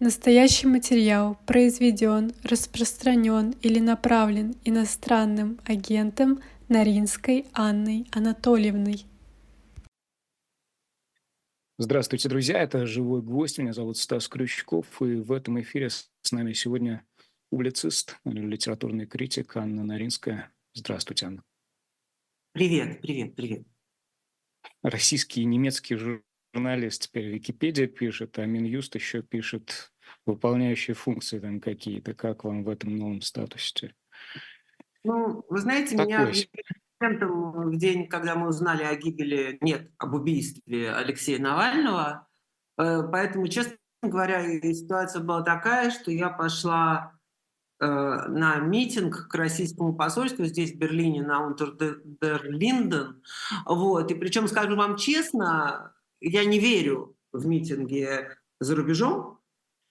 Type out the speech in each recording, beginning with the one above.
Настоящий материал произведен, распространен или направлен иностранным агентом Наринской Анной Анатольевной. Здравствуйте, друзья! Это «Живой гвоздь». Меня зовут Стас Крючков. И в этом эфире с нами сегодня публицист, литературный критик Анна Наринская. Здравствуйте, Анна. Привет, привет, привет. Российский и немецкий журналист теперь Википедия пишет, а Минюст еще пишет выполняющие функции там какие-то. Как вам в этом новом статусе? Ну, вы знаете, Такой меня в день, когда мы узнали о гибели, нет, об убийстве Алексея Навального, э, поэтому, честно говоря, ситуация была такая, что я пошла э, на митинг к российскому посольству здесь, в Берлине, на Унтердерлинден. Вот. И причем, скажу вам честно, я не верю в митинги за рубежом,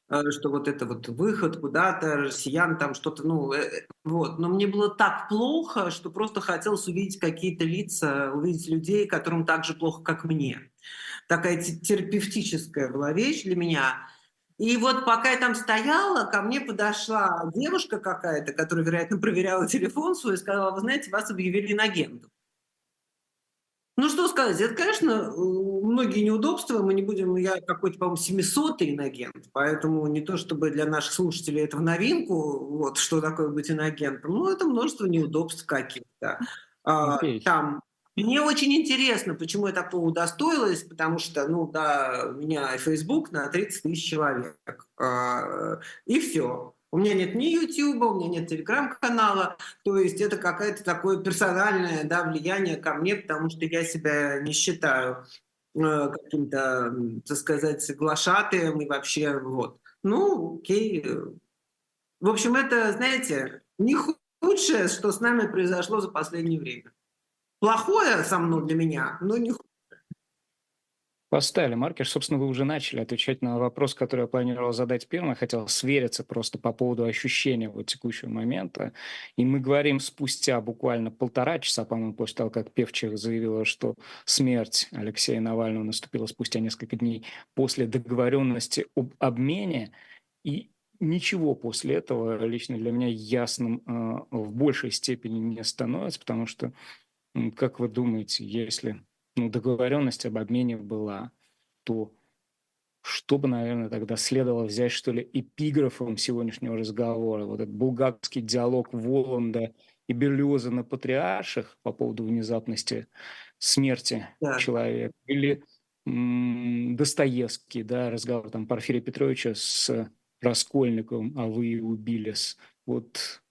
э, что вот это вот выход куда-то, россиян там что-то, ну, э, э, вот. Но мне было так плохо, что просто хотелось увидеть какие-то лица, увидеть людей, которым так же плохо, как мне. Такая терапевтическая была вещь для меня. И вот пока я там стояла, ко мне подошла девушка какая-то, которая, вероятно, проверяла телефон свой и сказала, вы знаете, вас объявили инагентом. Ну, что сказать, это, конечно, многие неудобства, мы не будем, я какой-то, по-моему, 700 иногент, поэтому не то чтобы для наших слушателей это в новинку, вот, что такое быть иногентом, но это множество неудобств каких-то. Okay. Там мне очень интересно, почему я такого удостоилась, потому что, ну, да, у меня Facebook на 30 тысяч человек, а, и все. У меня нет ни YouTube, у меня нет телеграм-канала, то есть это какое-то такое персональное да, влияние ко мне, потому что я себя не считаю э, каким-то, так сказать, соглашатым и вообще вот. Ну, окей. В общем, это, знаете, не худшее, что с нами произошло за последнее время. Плохое со мной для меня, но не худшее. Поставили маркер. Собственно, вы уже начали отвечать на вопрос, который я планировал задать первым. Я хотел свериться просто по поводу ощущения вот текущего момента. И мы говорим спустя буквально полтора часа, по-моему, после того, как Певчих заявила, что смерть Алексея Навального наступила спустя несколько дней после договоренности об обмене. И ничего после этого лично для меня ясным э, в большей степени не становится, потому что, как вы думаете, если ну, договоренность об обмене была, то что бы, наверное, тогда следовало взять, что ли, эпиграфом сегодняшнего разговора, вот этот булгарский диалог Воланда и Берлиоза на патриарших по поводу внезапности смерти да. человека, или м- Достоевский, да, разговор там Порфирия Петровича с Раскольниковым, а вы и убили. Вот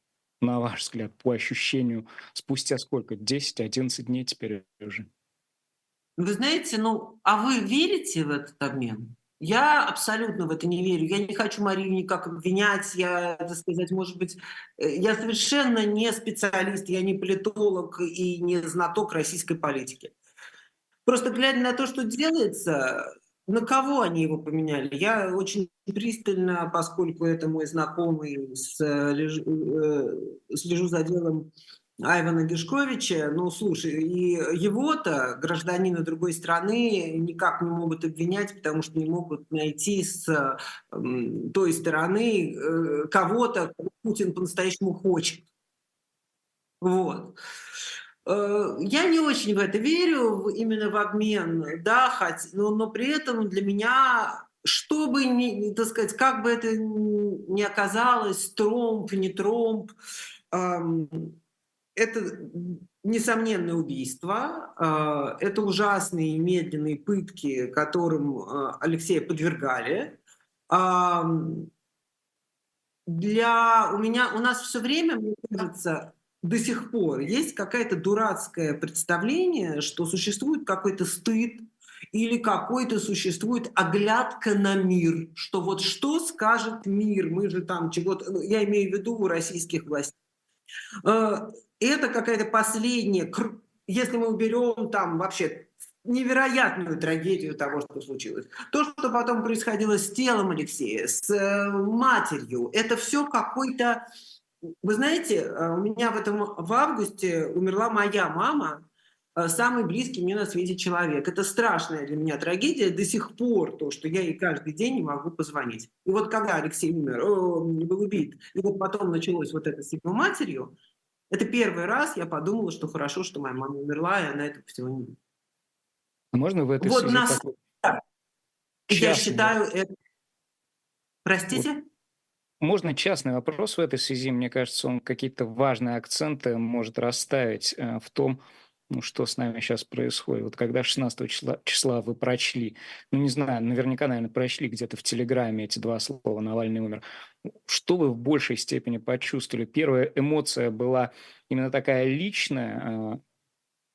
на ваш взгляд, по ощущению, спустя сколько? 10-11 дней теперь уже? Вы знаете, ну, а вы верите в этот обмен? Я абсолютно в это не верю. Я не хочу Марию никак обвинять. Я, так сказать, может быть, э, я совершенно не специалист, я не политолог и не знаток российской политики. Просто глядя на то, что делается, на кого они его поменяли? Я очень пристально, поскольку это мой знакомый, э, э, слежу за делом Айвана Гешковича, ну, слушай, и его-то, гражданина другой страны, никак не могут обвинять, потому что не могут найти с э, той стороны э, кого-то, кого Путин по-настоящему хочет. Вот. Э, я не очень в это верю, именно в обмен, да, хоть, но, но при этом для меня что бы ни, так сказать, как бы это ни оказалось, тромб, не тромб, эм, это несомненное убийство, а, это ужасные медленные пытки, которым а, Алексея подвергали. Для у меня у нас все время, мне кажется, до сих пор есть какое-то дурацкое представление, что существует какой-то стыд или какой-то существует оглядка на мир, что вот что скажет мир, мы же там чего-то, ну, я имею в виду у российских властей. Это какая-то последняя, если мы уберем там вообще невероятную трагедию того, что случилось. То, что потом происходило с телом Алексея, с э, матерью, это все какой-то... Вы знаете, э, у меня в этом в августе умерла моя мама, э, самый близкий мне на свете человек. Это страшная для меня трагедия до сих пор, то, что я ей каждый день не могу позвонить. И вот когда Алексей умер, был убит, и вот потом началось вот это с его матерью, это первый раз я подумала, что хорошо, что моя мама умерла, и она этого всего не видит. А можно в этой вот. Нас... Такой... Я считаю это... Простите? Вот можно частный вопрос в этой связи. Мне кажется, он какие-то важные акценты может расставить э, в том, ну, что с нами сейчас происходит. Вот когда 16 числа, числа вы прочли, ну, не знаю, наверняка, наверное, прочли где-то в Телеграме эти два слова «Навальный умер», что вы в большей степени почувствовали? Первая эмоция была именно такая личная э,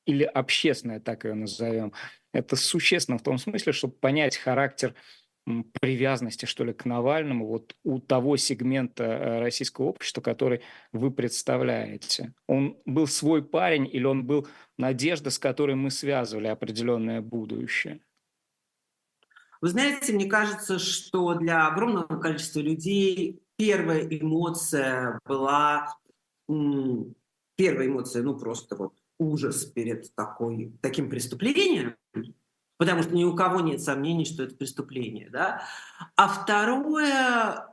или общественная, так ее назовем. Это существенно в том смысле, чтобы понять характер привязанности, что ли, к Навальному вот у того сегмента э, российского общества, который вы представляете? Он был свой парень или он был надежда, с которой мы связывали определенное будущее? Вы знаете, мне кажется, что для огромного количества людей первая эмоция была... Первая эмоция, ну, просто вот ужас перед такой, таким преступлением, потому что ни у кого нет сомнений, что это преступление. Да? А второе,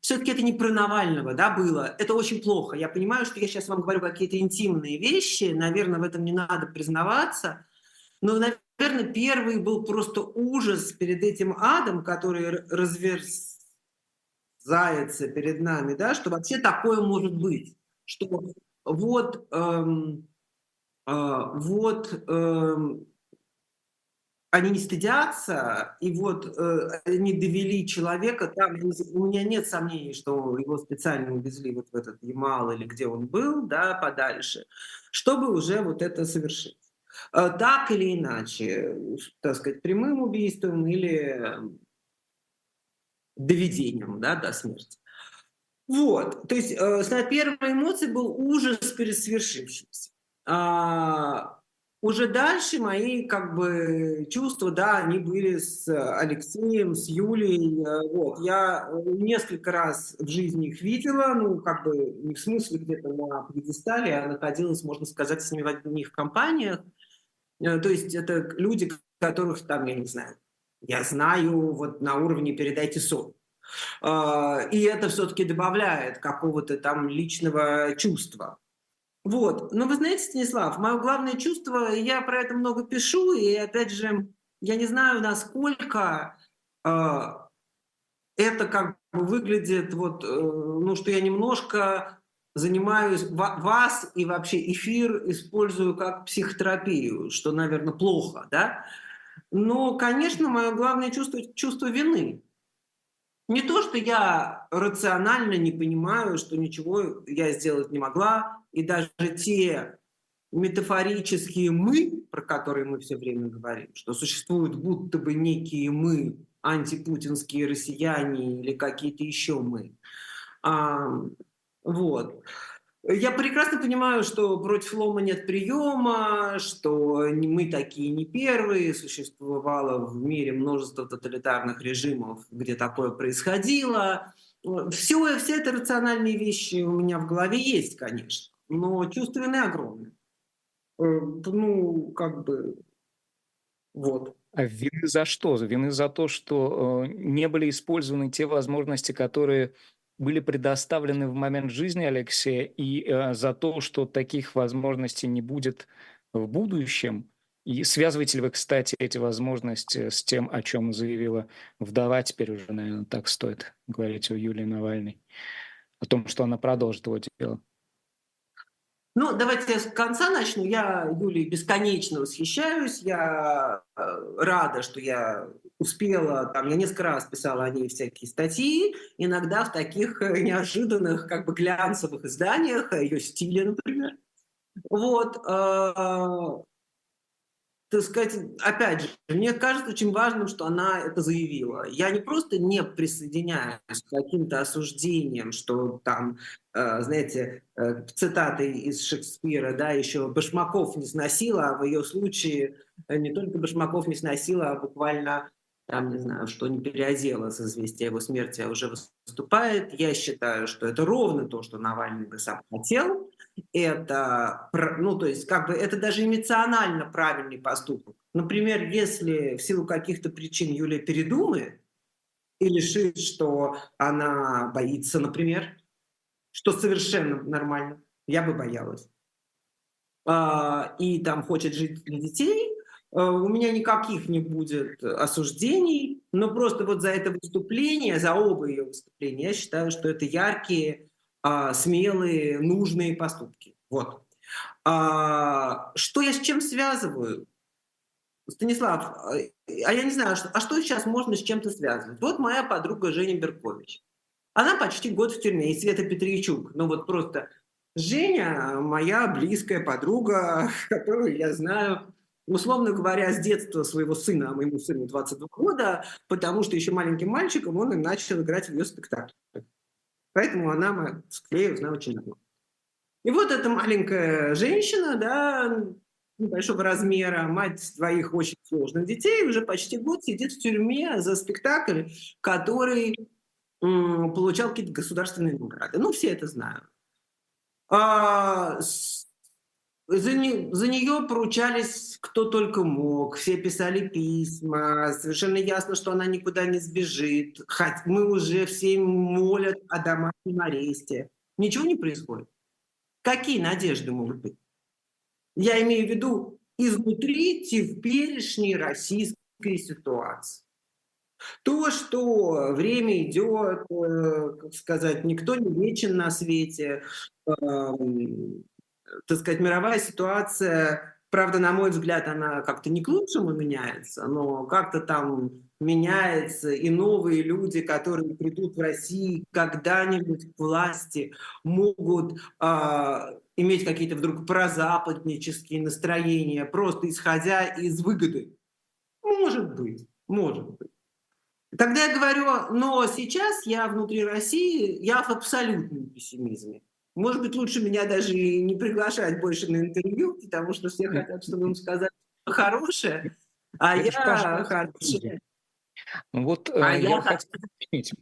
все-таки это не про Навального да, было. Это очень плохо. Я понимаю, что я сейчас вам говорю какие-то интимные вещи, наверное, в этом не надо признаваться. Но, наверное, первый был просто ужас перед этим адом, который разверзается перед нами, да, что вообще такое может быть. Что вот, эм, э, вот эм, они не стыдятся, и вот э, они довели человека там, у меня нет сомнений, что его специально увезли вот в этот Ямал или где он был, да, подальше, чтобы уже вот это совершить. Э, так или иначе, так сказать, прямым убийством или доведением, да, до смерти. Вот, то есть э, первой эмоции был ужас перед свершившимся. А, уже дальше мои как бы чувства, да, они были с Алексеем, с Юлей. Э, вот. Я э, несколько раз в жизни их видела, ну, как бы не в смысле где-то на пьедестале, а находилась, можно сказать, с ними в одних компаниях. Э, то есть это люди, которых там, я не знаю, я знаю вот на уровне «передайте сон». И это все-таки добавляет какого-то там личного чувства. Вот. Но вы знаете, Станислав, мое главное чувство, я про это много пишу, и опять же, я не знаю, насколько э, это как бы выглядит, вот, э, ну, что я немножко занимаюсь вас и вообще эфир использую как психотерапию, что, наверное, плохо, да? Но, конечно, мое главное чувство – чувство вины. Не то, что я рационально не понимаю, что ничего я сделать не могла, и даже те метафорические «мы», про которые мы все время говорим, что существуют будто бы некие «мы», антипутинские россияне или какие-то еще «мы». А, вот. Я прекрасно понимаю, что против лома нет приема, что мы такие не первые, существовало в мире множество тоталитарных режимов, где такое происходило. Все, все это рациональные вещи у меня в голове есть, конечно но чувство вины огромное. Э, ну, как бы, вот. А вины за что? Вины за то, что э, не были использованы те возможности, которые были предоставлены в момент жизни Алексея, и э, за то, что таких возможностей не будет в будущем. И связываете ли вы, кстати, эти возможности с тем, о чем заявила вдова, теперь уже, наверное, так стоит говорить о Юлии Навальной, о том, что она продолжит его дело? Ну, давайте я с конца начну. Я Юлей бесконечно восхищаюсь. Я э, рада, что я успела, там, я несколько раз писала о ней всякие статьи, иногда в таких э, неожиданных, как бы глянцевых изданиях, о ее стиле, например. Вот. Так сказать, опять же, мне кажется очень важным, что она это заявила. Я не просто не присоединяюсь к каким-то осуждениям, что там, э, знаете, э, цитаты из Шекспира, да, еще Башмаков не сносила, а в ее случае э, не только Башмаков не сносила, а буквально там, не знаю, что не переодела с известия его смерти, а уже выступает. Я считаю, что это ровно то, что Навальный бы сам хотел. это, ну, то есть, как бы это даже эмоционально правильный поступок. Например, если в силу каких-то причин Юлия передумает и решит, что она боится, например, что совершенно нормально, я бы боялась, а, и там хочет жить для детей, у меня никаких не будет осуждений, но просто вот за это выступление, за оба ее выступления, я считаю, что это яркие а, смелые, нужные поступки. Вот. А, что я с чем связываю? Станислав, а, а я не знаю, а что сейчас можно с чем-то связывать? Вот моя подруга Женя Беркович. Она почти год в тюрьме, и Света Петричук. Ну вот просто Женя моя близкая подруга, которую я знаю, условно говоря, с детства своего сына, а моему сыну 22 года, потому что еще маленьким мальчиком он и начал играть в ее спектакль. Поэтому она с Клею знаю очень давно. И вот эта маленькая женщина, да, небольшого размера, мать двоих очень сложных детей, уже почти год сидит в тюрьме за спектакль, который получал какие-то государственные награды. Ну, все это знают. А, за, не, за нее поручались кто только мог, все писали письма, совершенно ясно, что она никуда не сбежит. Хоть мы уже все молят о домашнем аресте. Ничего не происходит. Какие надежды могут быть? Я имею в виду изнутри теперешней российской ситуации. То, что время идет, э, как сказать, никто не вечен на свете, эм, так сказать, мировая ситуация, правда, на мой взгляд, она как-то не к лучшему меняется, но как-то там меняется, и новые люди, которые придут в Россию когда-нибудь к власти, могут э, иметь какие-то вдруг прозападнические настроения, просто исходя из выгоды. Может быть, может быть. Тогда я говорю, но сейчас я внутри России, я в абсолютном пессимизме. Может быть, лучше меня даже и не приглашать больше на интервью, потому что все хотят, чтобы им сказать хорошее, а Это я хорошее. Вот а э, я, я хочу уточнить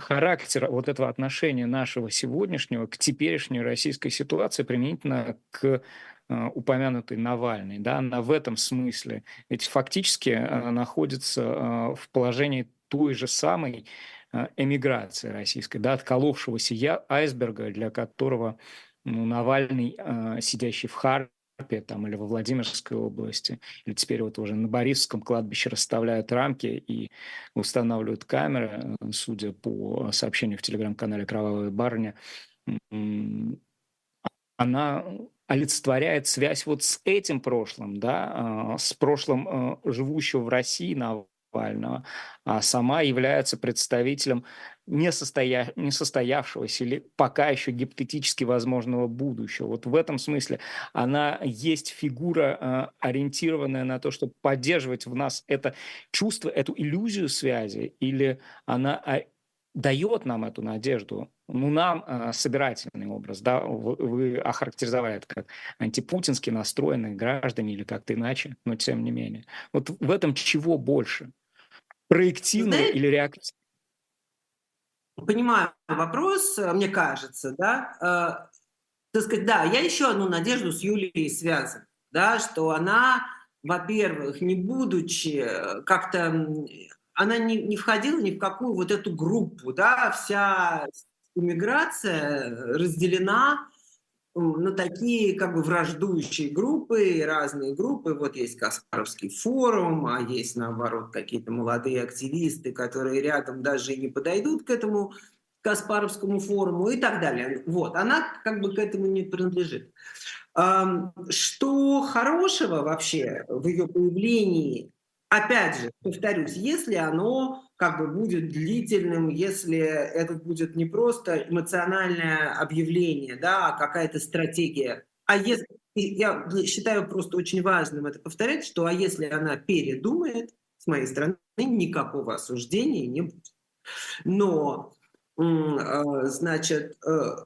характер вот этого отношения нашего сегодняшнего к теперешней российской ситуации применительно к э, упомянутой Навальной. Да, она в этом смысле ведь фактически э, находится э, в положении той же самой Э, эмиграции российской, да, отколовшегося я, айсберга, для которого ну, Навальный, э, сидящий в Харпе там, или во Владимирской области, или теперь вот уже на Борисовском кладбище расставляют рамки и устанавливают камеры, э, судя по сообщению в телеграм-канале «Кровавая барыня», она олицетворяет связь вот с этим прошлым, да, с прошлым живущего в России Навального, а сама является представителем несостоя... несостоявшегося или пока еще гипотетически возможного будущего. Вот в этом смысле она есть фигура, э, ориентированная на то, чтобы поддерживать в нас это чувство, эту иллюзию связи, или она а, дает нам эту надежду, ну, нам э, собирательный образ, да, вы, вы охарактеризовали это как антипутински настроенные граждане или как-то иначе, но тем не менее. Вот в этом чего больше? Проективного Знаете, или реактивного? Понимаю вопрос, э, мне кажется, да. Э, так сказать, да, я еще одну надежду с Юлией связан, да, что она, во-первых, не будучи э, как-то, она не, не входила ни в какую вот эту группу, да, вся иммиграция разделена на такие как бы враждующие группы, разные группы. Вот есть Каспаровский форум, а есть наоборот какие-то молодые активисты, которые рядом даже и не подойдут к этому Каспаровскому форуму и так далее. Вот, она как бы к этому не принадлежит. Что хорошего вообще в ее появлении Опять же, повторюсь, если оно как бы будет длительным, если это будет не просто эмоциональное объявление, да, а какая-то стратегия, а если, я считаю просто очень важным это повторять, что а если она передумает, с моей стороны, никакого осуждения не будет. Но, а, значит, э,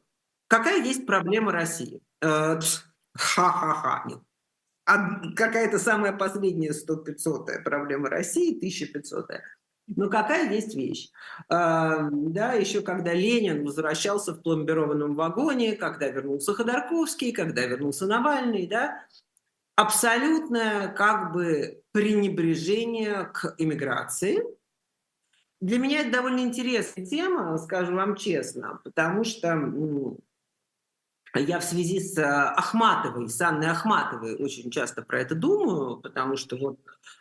какая есть проблема России? Э, ха-ха-ха, какая-то самая последняя 100-500 проблема России, 1500 Но какая есть вещь? А, да, еще когда Ленин возвращался в пломбированном вагоне, когда вернулся Ходорковский, когда вернулся Навальный, да, абсолютное как бы пренебрежение к иммиграции. Для меня это довольно интересная тема, скажу вам честно, потому что я в связи с э, Ахматовой, с Анной Ахматовой очень часто про это думаю, потому что вот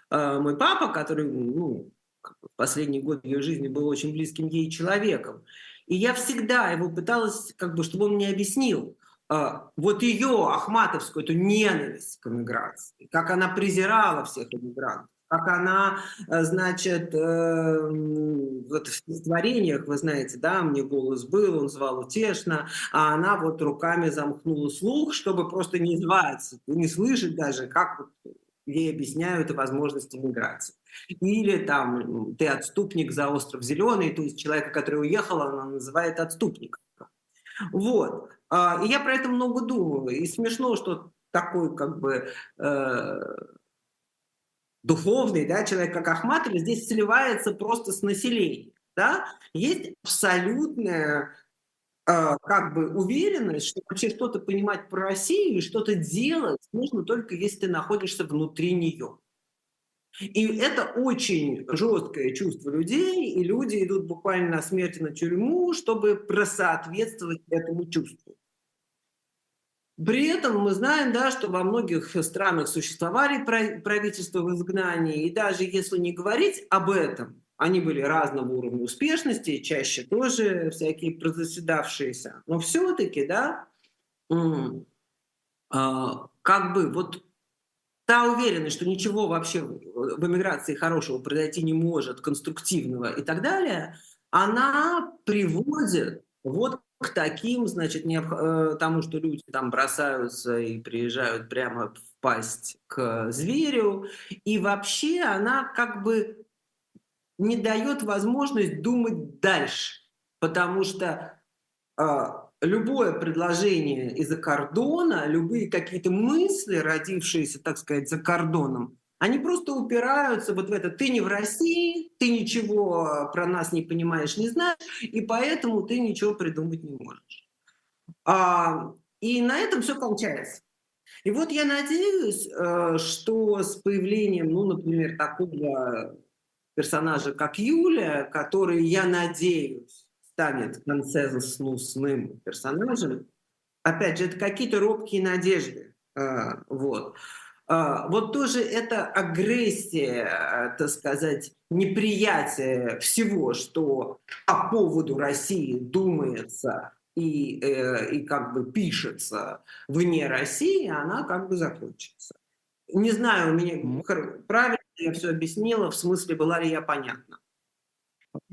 э, мой папа, который ну, в последний год ее жизни был очень близким ей человеком, и я всегда его пыталась, как бы, чтобы он мне объяснил, э, вот ее, Ахматовскую, эту ненависть к эмиграции, как она презирала всех эмигрантов, как она, э, значит, э, вот в стихотворениях, вы знаете, да, мне голос был, он звал утешно, а она вот руками замкнула слух, чтобы просто не звать, не слышать даже, как вот ей объясняют возможности миграции. Или там ты отступник за остров Зеленый, то есть человека, который уехал, она называет отступником. Вот. А, и я про это много думаю. И смешно, что такой как бы э, духовный, да, человек как Ахматова здесь сливается просто с населением. Да? Есть абсолютная э, как бы уверенность, что вообще что-то понимать про Россию и что-то делать нужно только если ты находишься внутри нее. И это очень жесткое чувство людей, и люди идут буквально на смерть на тюрьму, чтобы просоответствовать этому чувству. При этом мы знаем, да, что во многих странах существовали правительства в изгнании, и даже если не говорить об этом, они были разного уровня успешности, чаще тоже всякие прозаседавшиеся. Но все-таки, да, а, как бы вот та уверенность, что ничего вообще в эмиграции хорошего произойти не может, конструктивного и так далее, она приводит вот к таким, значит, не, э, тому, что люди там бросаются и приезжают прямо в пасть к зверю. И вообще она как бы не дает возможность думать дальше, потому что э, любое предложение из-за кордона, любые какие-то мысли, родившиеся, так сказать, за кордоном, они просто упираются вот в это. Ты не в России, ты ничего про нас не понимаешь, не знаешь, и поэтому ты ничего придумать не можешь. А, и на этом все кончается. И вот я надеюсь, э, что с появлением, ну, например, такого персонажа, как Юля, который, я надеюсь, станет консенсусным персонажем, опять же, это какие-то робкие надежды. Э, вот. А, вот тоже это агрессия, так сказать, неприятие всего, что по поводу России думается и, э, и как бы пишется вне России, она как бы закончится. Не знаю, у меня правильно я все объяснила, в смысле, была ли я понятна.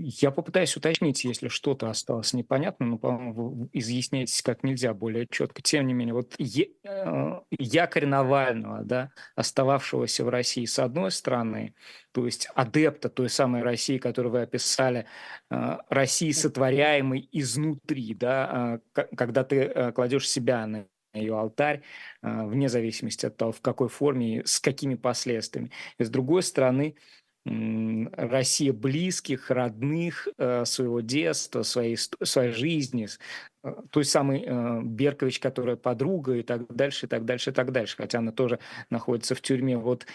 Я попытаюсь уточнить, если что-то осталось непонятно, но, по-моему, вы изъясняетесь как нельзя более четко. Тем не менее, вот е- э, якорь Навального, да, остававшегося в России, с одной стороны, то есть адепта той самой России, которую вы описали, э, России, сотворяемой изнутри, да, э, когда ты э, кладешь себя на ее алтарь, э, вне зависимости от того, в какой форме и с какими последствиями. И с другой стороны, Россия близких, родных, э, своего детства, своей, своей жизни, э, той самой э, Беркович, которая подруга и так дальше, и так дальше, и так дальше, хотя она тоже находится в тюрьме. Вот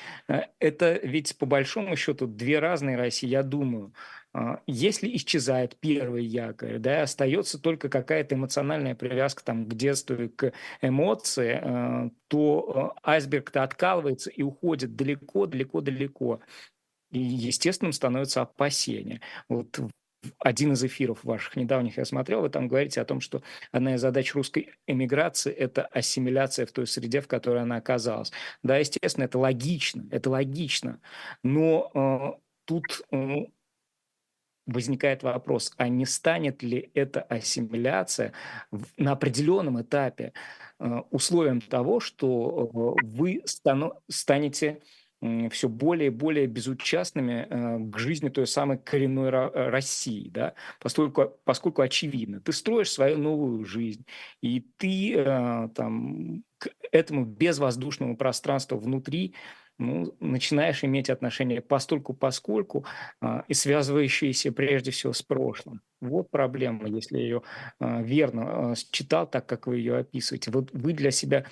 это ведь по большому счету две разные России, я думаю. Если исчезает первый якорь, да, остается только какая-то эмоциональная привязка там, к детству и к эмоции, то айсберг-то откалывается и уходит далеко, далеко, далеко. И естественным становится опасение. Вот один из эфиров ваших недавних я смотрел, вы там говорите о том, что одна из задач русской эмиграции – это ассимиляция в той среде, в которой она оказалась. Да, естественно, это логично, это логично. Но э, тут э, возникает вопрос, а не станет ли эта ассимиляция на определенном этапе э, условием того, что э, вы стану, станете все более и более безучастными э, к жизни той самой коренной э, России, да, поскольку, поскольку очевидно, ты строишь свою новую жизнь, и ты э, там к этому безвоздушному пространству внутри ну, начинаешь иметь отношения постольку поскольку и связывающиеся прежде всего с прошлым. Вот проблема, если ее а, верно а, читал так, как вы ее описываете. Вот вы для себя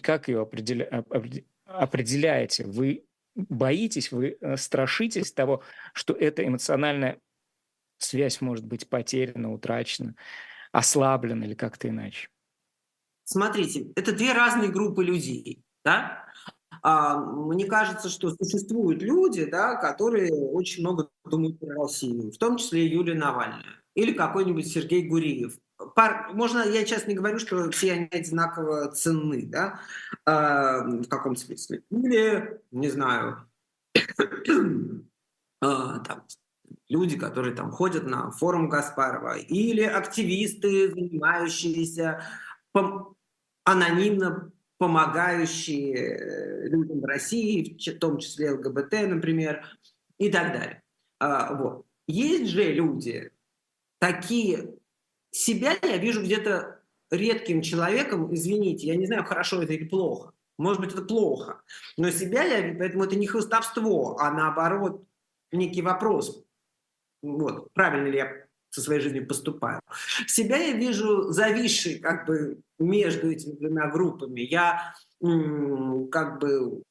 как ее определя... определяете? Вы боитесь, вы э, страшитесь того, что эта эмоциональная связь может быть потеряна, утрачена, ослаблена или как-то иначе? Смотрите, это две разные группы людей. Да? А, мне кажется, что существуют люди, да, которые очень много думают про Россию, в том числе Юлия Навальная или какой-нибудь Сергей Гуриев. Пар, можно, я сейчас не говорю, что все они одинаково ценны, да, а, в каком смысле. Или, не знаю, а, там, люди, которые там ходят на форум Гаспарова, или активисты, занимающиеся анонимно помогающие э, людям в России, в том числе ЛГБТ, например, и так далее. А, вот. Есть же люди, такие, себя я вижу где-то редким человеком, извините, я не знаю, хорошо это или плохо, может быть, это плохо, но себя я, поэтому это не хвостовство, а наоборот некий вопрос, вот, правильно ли я со своей жизнью поступаю. Себя я вижу зависшей как бы между этими двумя группами. Я как бы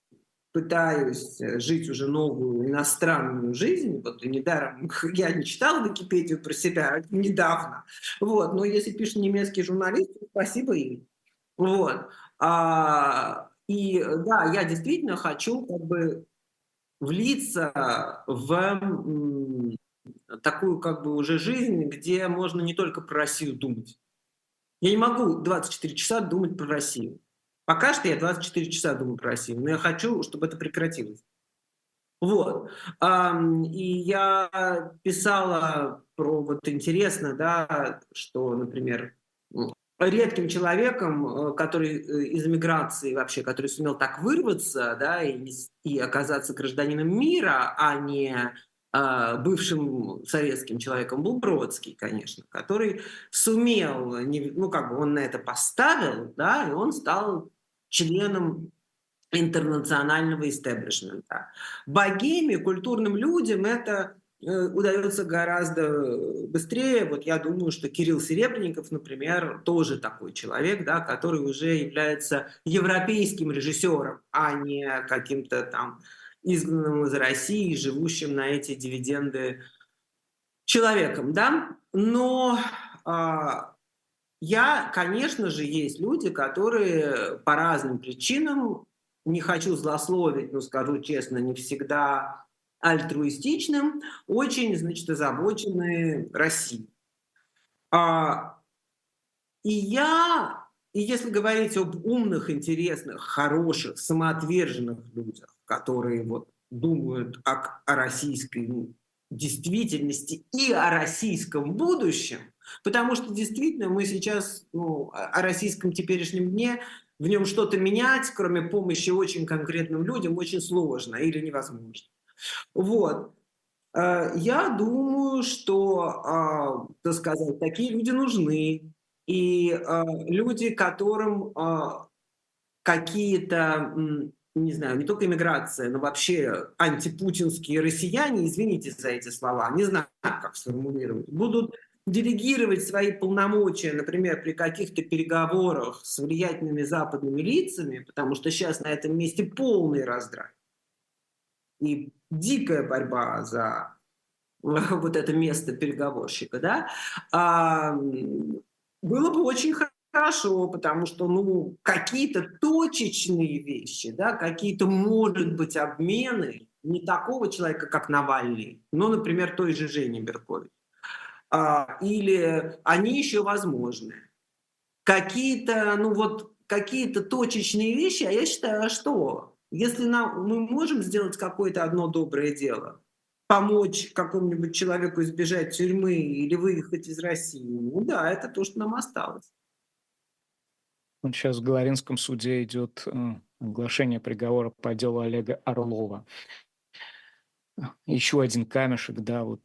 пытаюсь жить уже новую иностранную жизнь. Вот недаром я не читала Википедию про себя недавно. Вот. Но если пишет немецкий журналист, спасибо им. Вот. А, и да, я действительно хочу как бы влиться в такую как бы уже жизнь, где можно не только про Россию думать. Я не могу 24 часа думать про Россию. Пока что я 24 часа думаю про Россию, но я хочу, чтобы это прекратилось. Вот. И я писала про вот интересно, да, что, например, редким человеком, э, который э, из эмиграции вообще, который сумел так вырваться, да, и, и оказаться гражданином мира, а не а, бывшим советским человеком был Бродский, конечно, который сумел, ну как бы он на это поставил, да, и он стал членом интернационального истеблишмента. Богеме, культурным людям это э, удается гораздо быстрее. Вот я думаю, что Кирилл Серебренников, например, тоже такой человек, да, который уже является европейским режиссером, а не каким-то там изгнанным из России, живущим на эти дивиденды человеком, да. Но а, я, конечно же, есть люди, которые по разным причинам, не хочу злословить, но скажу честно, не всегда альтруистичным, очень, значит, озабочены Россией. А, и я, и если говорить об умных, интересных, хороших, самоотверженных людях, которые вот думают о, о российской действительности и о российском будущем, потому что действительно мы сейчас ну, о российском теперешнем дне в нем что-то менять, кроме помощи очень конкретным людям, очень сложно или невозможно. Вот. Э, я думаю, что, а, так сказать, такие люди нужны. И а, люди, которым а, какие-то не знаю, не только иммиграция, но вообще антипутинские россияне, извините за эти слова, не знаю, как сформулировать, будут делегировать свои полномочия, например, при каких-то переговорах с влиятельными западными лицами, потому что сейчас на этом месте полный раздрай и дикая борьба за вот это место переговорщика, да, а, было бы очень хорошо потому что, ну, какие-то точечные вещи, да, какие-то, может быть, обмены не такого человека, как Навальный, но, например, той же Жени Беркович. А, или они еще возможны. Какие-то, ну вот, какие-то точечные вещи, а я считаю, а что? Если нам, мы можем сделать какое-то одно доброе дело, помочь какому-нибудь человеку избежать тюрьмы или выехать из России, ну да, это то, что нам осталось. Сейчас в Говоринском суде идет оглашение приговора по делу Олега Орлова. Еще один камешек, да, вот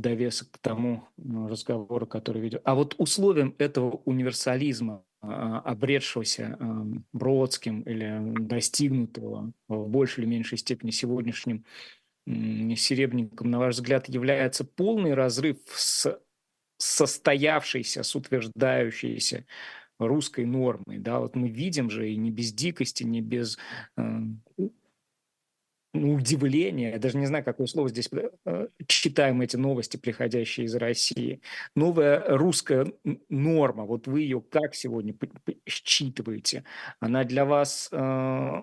довесок к тому разговору, который ведет. А вот условием этого универсализма а, обретшегося Бродским или достигнутого в большей или меньшей степени сегодняшним Серебренником, на ваш взгляд, является полный разрыв с состоявшейся, с утверждающейся русской нормой. Да, вот мы видим же и не без дикости, не без ну, удивления, я даже не знаю, какое слово здесь, э, читаем эти новости, приходящие из России. Новая русская норма, вот вы ее как сегодня считываете? Она для вас э,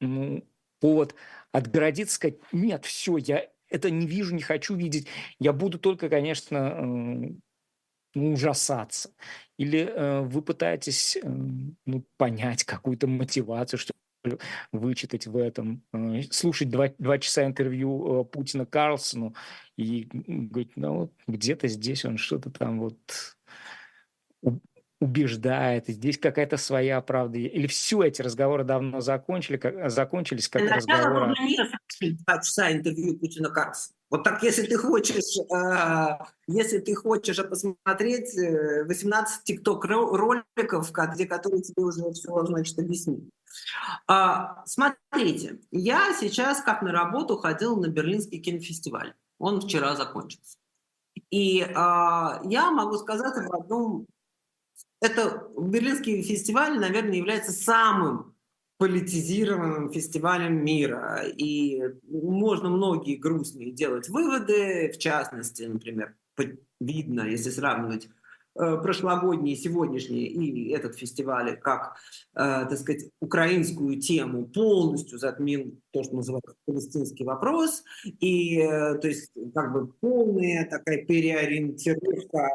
ну, повод отгородиться, сказать, нет, все, я это не вижу, не хочу видеть, я буду только, конечно, э, ну, ужасаться. Или э, вы пытаетесь э, ну, понять какую-то мотивацию, что вычитать в этом, э, слушать два, два часа интервью э, Путина Карлсону и говорить, ну, где-то здесь он что-то там вот убеждает, здесь какая-то своя правда. Или все эти разговоры давно закончили, как, закончились, как разговоры... Два часа интервью Путина Карлсона. Вот так, если ты хочешь, э, если ты хочешь посмотреть 18 э, тикток-роликов, где которые тебе уже все, значит, объяснить. А, смотрите, я сейчас как на работу ходил на Берлинский кинофестиваль. Он вчера закончился. И а, я могу сказать об одном. Это Берлинский фестиваль, наверное, является самым политизированным фестивалем мира. И можно многие грустные делать выводы, в частности, например, видно, если сравнивать э, прошлогодние, сегодняшние и этот фестиваль, как, э, так сказать, украинскую тему полностью затмил то, что называется палестинский вопрос, и, э, то есть, как бы полная такая переориентировка,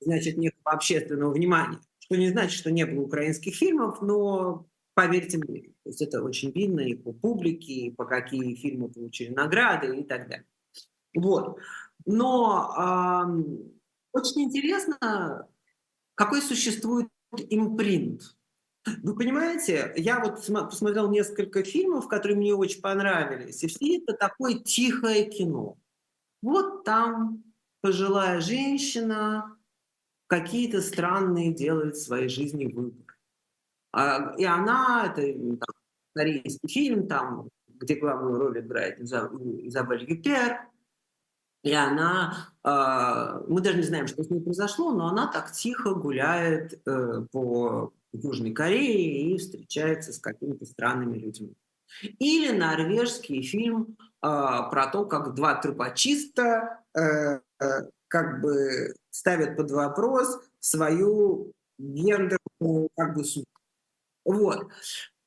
значит, некого общественного внимания, что не значит, что не было украинских фильмов, но поверьте мне. То есть это очень видно и по публике, и по какие фильмы получили награды и так далее. Вот. Но э, очень интересно, какой существует импринт. Вы понимаете, я вот посмотрел несколько фильмов, которые мне очень понравились, и все это такое тихое кино. Вот там пожилая женщина какие-то странные делает в своей жизни выборы. А, и она, это там, корейский фильм, там, где главную роль играет Изабель Юпер, и она, э, мы даже не знаем, что с ней произошло, но она так тихо гуляет э, по Южной Корее и встречается с какими-то странными людьми. Или норвежский фильм э, про то, как два трубочиста э, э, как бы ставят под вопрос свою гендерную как бы суть. Вот.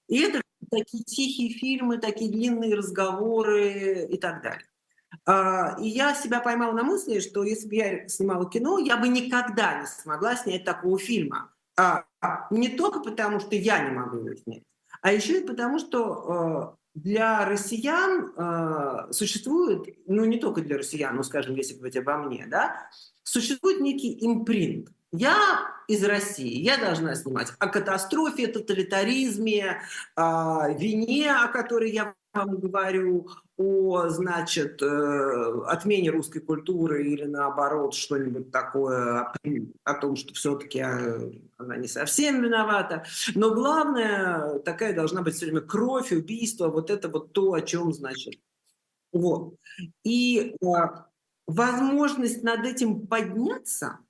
И это такие тихие фильмы, такие длинные разговоры и так далее. А, и я себя поймала на мысли, что если бы я снимала кино, я бы никогда не смогла снять такого фильма. А, не только потому, что я не могу его снять, а еще и потому, что э, для россиян э, существует, ну не только для россиян, ну скажем, если говорить обо мне, да, существует некий импринт. Я из России, я должна снимать о катастрофе, тоталитаризме, о вине, о которой я вам говорю, о, значит, э, отмене русской культуры или наоборот что-нибудь такое о том, что все-таки э, она не совсем виновата. Но главное, такая должна быть все время кровь, убийство, вот это вот то, о чем, значит. Вот. И э, возможность над этим подняться –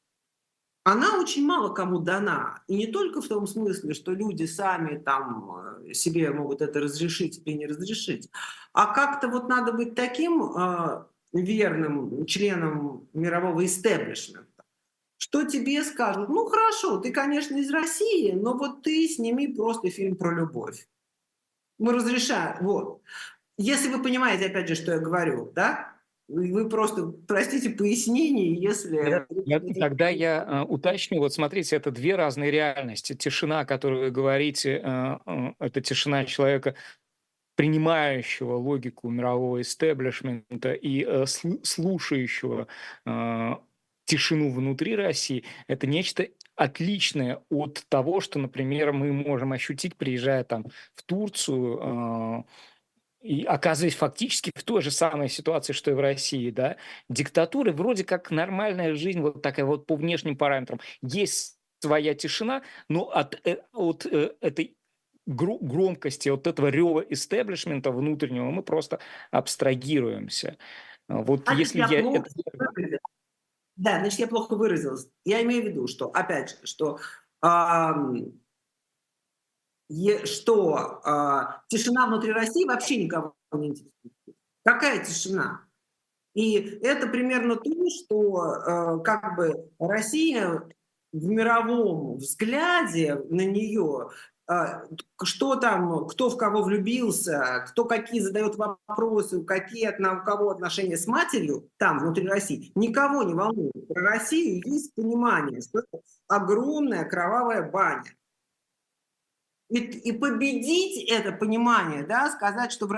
она очень мало кому дана. И не только в том смысле, что люди сами там э, себе могут это разрешить или не разрешить, а как-то вот надо быть таким э, верным членом мирового истеблишмента, что тебе скажут, ну хорошо, ты, конечно, из России, но вот ты сними просто фильм про любовь. Мы разрешаем. Вот. Если вы понимаете, опять же, что я говорю, да? Вы просто, простите, пояснение, если... Я, тогда я э, уточню. Вот смотрите, это две разные реальности. Тишина, о которой вы говорите, э, э, это тишина человека, принимающего логику мирового истеблишмента и э, слушающего э, тишину внутри России, это нечто отличное от того, что, например, мы можем ощутить, приезжая там в Турцию, э, и оказываясь фактически в той же самой ситуации, что и в России, да, диктатуры вроде как нормальная жизнь, вот такая вот по внешним параметрам. Есть своя тишина, но от, э, от э, этой громкости, от этого рева истеблишмента внутреннего мы просто абстрагируемся. Вот а если я... я это... Да, значит, я плохо выразилась. Я имею в виду, что, опять же, что, е, что а, тишина внутри России вообще никого не интересует. Какая тишина? И это примерно то, что а, как бы Россия в мировом взгляде на нее а, что там, кто в кого влюбился, кто какие задает вопросы, какие у кого отношения с матерью там, внутри России, никого не волнует. Про Россию есть понимание, что это огромная кровавая баня. И, и победить это понимание, да, сказать, что,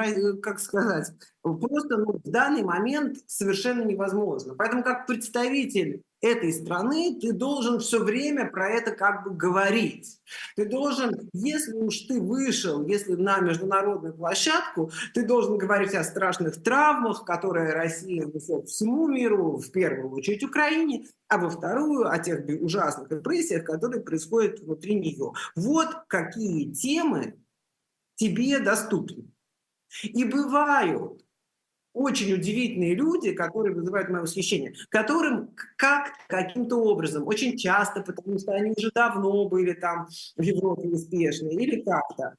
как сказать, просто ну, в данный момент совершенно невозможно. Поэтому как представитель этой страны, ты должен все время про это как бы говорить. Ты должен, если уж ты вышел, если на международную площадку, ты должен говорить о страшных травмах, которые Россия несет всему миру, в первую очередь Украине, а во вторую о тех ужасных репрессиях, которые происходят внутри нее. Вот какие темы тебе доступны. И бывают очень удивительные люди, которые вызывают мое восхищение, которым как каким-то образом, очень часто, потому что они уже давно были там в Европе успешны, или как-то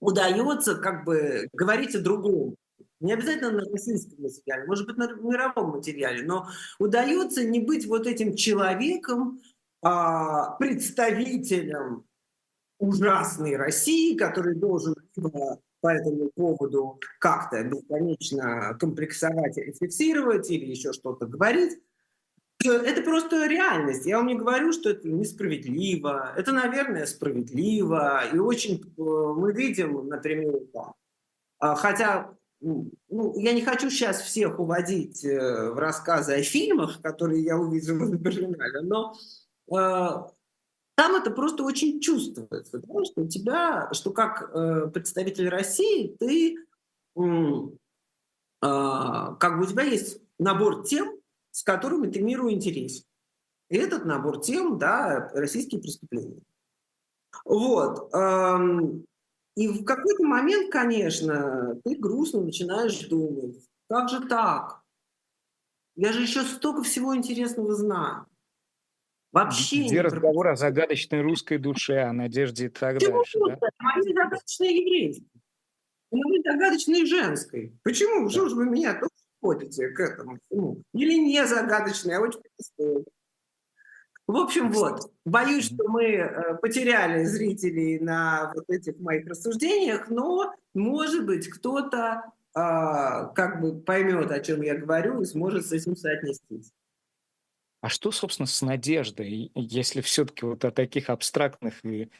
удается как бы говорить о другом. Не обязательно на российском материале, может быть, на мировом материале, но удается не быть вот этим человеком, а, представителем ужасной России, который должен либо по этому поводу как-то бесконечно комплексовать рефлексировать или еще что-то говорить. Это просто реальность. Я вам не говорю, что это несправедливо. Это, наверное, справедливо. И очень э, мы видим, например, там, а, хотя ну, я не хочу сейчас всех уводить э, в рассказы о фильмах, которые я увидела в Берлинале, но э, там это просто очень чувствуется, да, что у тебя, что как э, представитель России ты э, как бы у тебя есть набор тем, с которыми ты миру интересен. И этот набор тем, да, российские преступления. Вот. Эм, и в какой-то момент, конечно, ты грустно начинаешь думать, как же так? Я же еще столько всего интересного знаю. Вообще Где разговор о загадочной русской душе, о надежде и так Почему дальше. Да? Моей загадочной еврейской, моей загадочной женской. Почему? Да. Что же вы меня тоже ходите к этому? Ну, или не загадочной, а очень простой. В общем, вот. Боюсь, что мы э, потеряли зрителей на вот этих моих рассуждениях, но, может быть, кто-то э, как бы поймет, о чем я говорю, и сможет с этим соотнестись. А что, собственно, с надеждой, если все-таки вот о таких абстрактных и,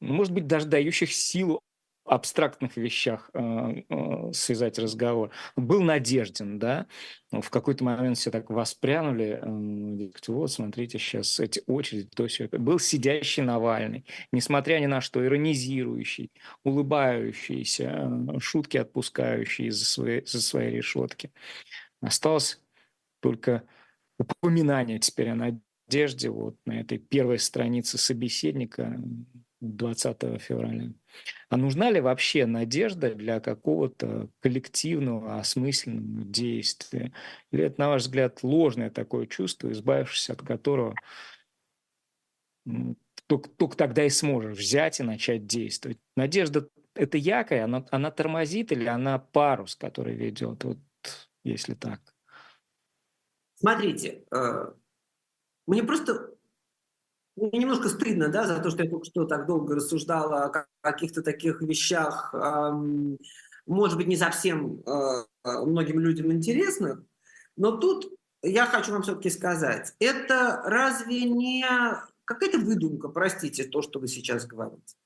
ну, может быть, даже дающих силу абстрактных вещах э, э, связать разговор. Был надежден, да, в какой-то момент все так воспрянули, э, вот, смотрите, сейчас эти очереди, то все. Был сидящий Навальный, несмотря ни на что, иронизирующий, улыбающийся, э, шутки отпускающий из-за своей, из своей решетки. Осталось только упоминание теперь о надежде вот на этой первой странице собеседника 20 февраля. А нужна ли вообще надежда для какого-то коллективного, осмысленного действия? Или это, на ваш взгляд, ложное такое чувство, избавившись от которого только, только тогда и сможешь взять и начать действовать? Надежда – это якорь, она, она тормозит или она парус, который ведет, вот если так? Смотрите, э, мне просто мне немножко стыдно, да, за то, что я только что так долго рассуждала о каких-то таких вещах, может быть, не совсем э, многим людям интересных, но тут я хочу вам все-таки сказать, это разве не какая-то выдумка, простите, то, что вы сейчас говорите?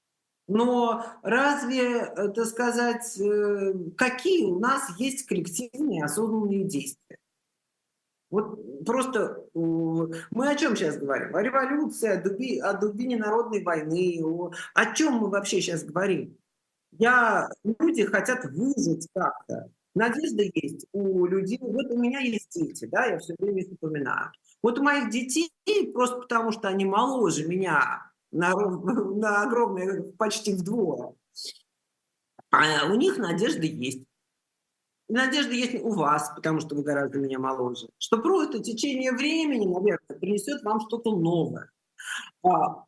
Но разве, это сказать, э, какие у нас есть коллективные осознанные действия? Вот просто мы о чем сейчас говорим? О революции, о, дуби, о дубине народной войны, о, о чем мы вообще сейчас говорим? Я, люди хотят выжить как-то. Надежда есть у людей. Вот у меня есть дети, да, я все время их упоминаю. Вот у моих детей, просто потому что они моложе меня на, на огромное, почти вдвое, а у них надежда есть. Надежда есть у вас, потому что вы гораздо меня моложе. Что просто течение времени, наверное, принесет вам что-то новое. А,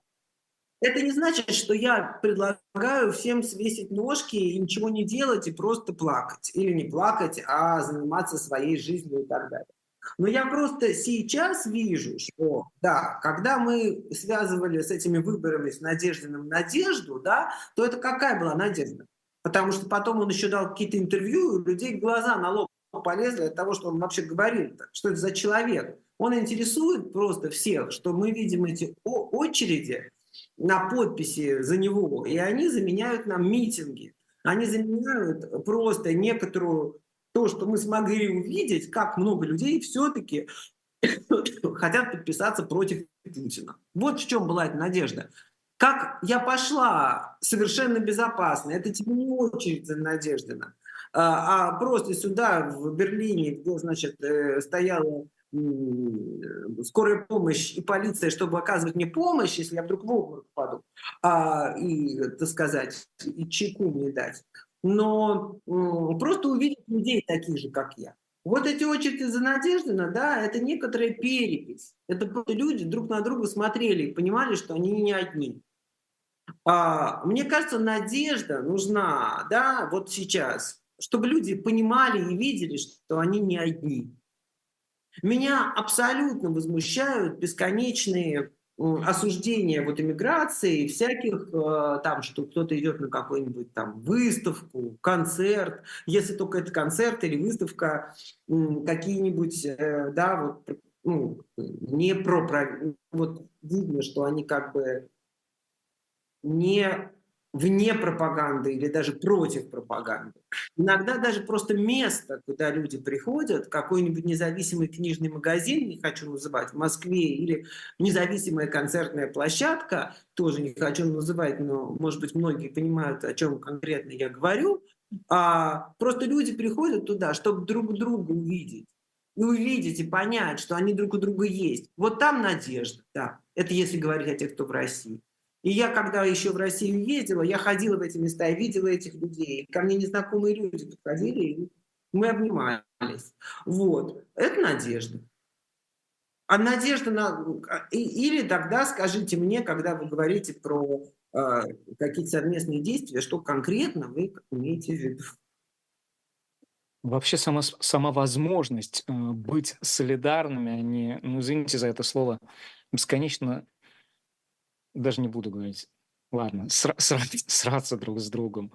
это не значит, что я предлагаю всем свесить ножки и ничего не делать и просто плакать. Или не плакать, а заниматься своей жизнью и так далее. Но я просто сейчас вижу, что, да, когда мы связывали с этими выборами с Надеждой на Надежду, да, то это какая была надежда? Потому что потом он еще дал какие-то интервью, и людей глаза на лоб полезли от того, что он вообще говорил. -то. Что это за человек? Он интересует просто всех, что мы видим эти очереди на подписи за него, и они заменяют нам митинги. Они заменяют просто некоторую то, что мы смогли увидеть, как много людей все-таки хотят подписаться против Путина. Вот в чем была эта надежда. Как я пошла совершенно безопасно, это тебе не очередь за Надеждина, а, а просто сюда, в Берлине, где, значит, э, стояла скорая помощь и полиция, чтобы оказывать мне помощь, если я вдруг в обморок паду, а, и, так сказать, и чайку мне дать. Но просто увидеть людей таких же, как я. Вот эти очереди за Надеждина, да, это некоторая перепись. Это люди друг на друга смотрели и понимали, что они не одни. А, мне кажется, надежда нужна, да, вот сейчас, чтобы люди понимали и видели, что они не одни. Меня абсолютно возмущают бесконечные осуждения вот иммиграции, всяких э, там, что кто-то идет на какую-нибудь там выставку, концерт, если только это концерт или выставка, какие-нибудь, э, да, вот, ну, не про, вот видно, что они как бы не вне пропаганды или даже против пропаганды. Иногда даже просто место, куда люди приходят, какой-нибудь независимый книжный магазин, не хочу называть, в Москве, или независимая концертная площадка, тоже не хочу называть, но, может быть, многие понимают, о чем конкретно я говорю, а просто люди приходят туда, чтобы друг друга увидеть. И увидеть, и понять, что они друг у друга есть. Вот там надежда, да. Это если говорить о тех, кто в России. И я, когда еще в Россию ездила, я ходила в эти места и видела этих людей. Ко мне незнакомые люди подходили, и мы обнимались. Вот. Это надежда. А надежда на... Или тогда скажите мне, когда вы говорите про э, какие-то совместные действия, что конкретно вы имеете в виду? Вообще сама, сама возможность э, быть солидарными, а не, ну извините за это слово, бесконечно даже не буду говорить. Ладно, сра- сра- сраться друг с другом.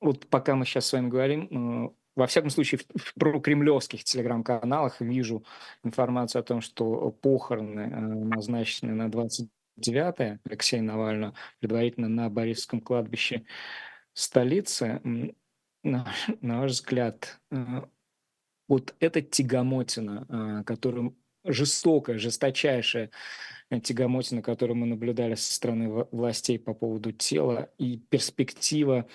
Вот пока мы сейчас с вами говорим, э, во всяком случае, в, прокремлевских телеграм-каналах вижу информацию о том, что похороны э, назначены на 29 Алексея Навального, предварительно на Борисовском кладбище столицы. На, на ваш взгляд, э, вот эта тягомотина, которым жестокая, жесточайшая тягомотина, которую мы наблюдали со стороны властей по поводу тела, и перспектива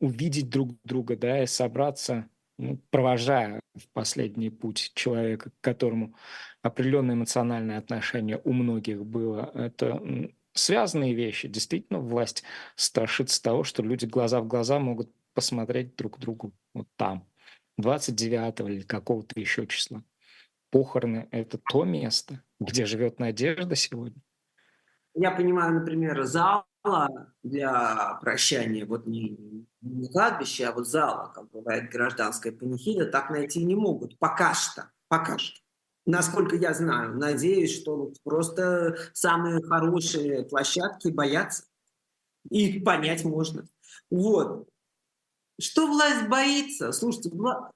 увидеть друг друга, да, и собраться, ну, провожая в последний путь человека, к которому определенное эмоциональное отношение у многих было. Это связанные вещи. Действительно, власть страшится того, что люди глаза в глаза могут посмотреть друг другу вот там, 29 или какого-то еще числа похороны – это то место, где живет надежда сегодня? Я понимаю, например, зала для прощания, вот не, не кладбище, а вот зала, как бывает гражданская панихида, так найти не могут. Пока что. Пока что. Насколько я знаю, надеюсь, что просто самые хорошие площадки боятся. Их понять можно. Вот. Что власть боится? Слушайте,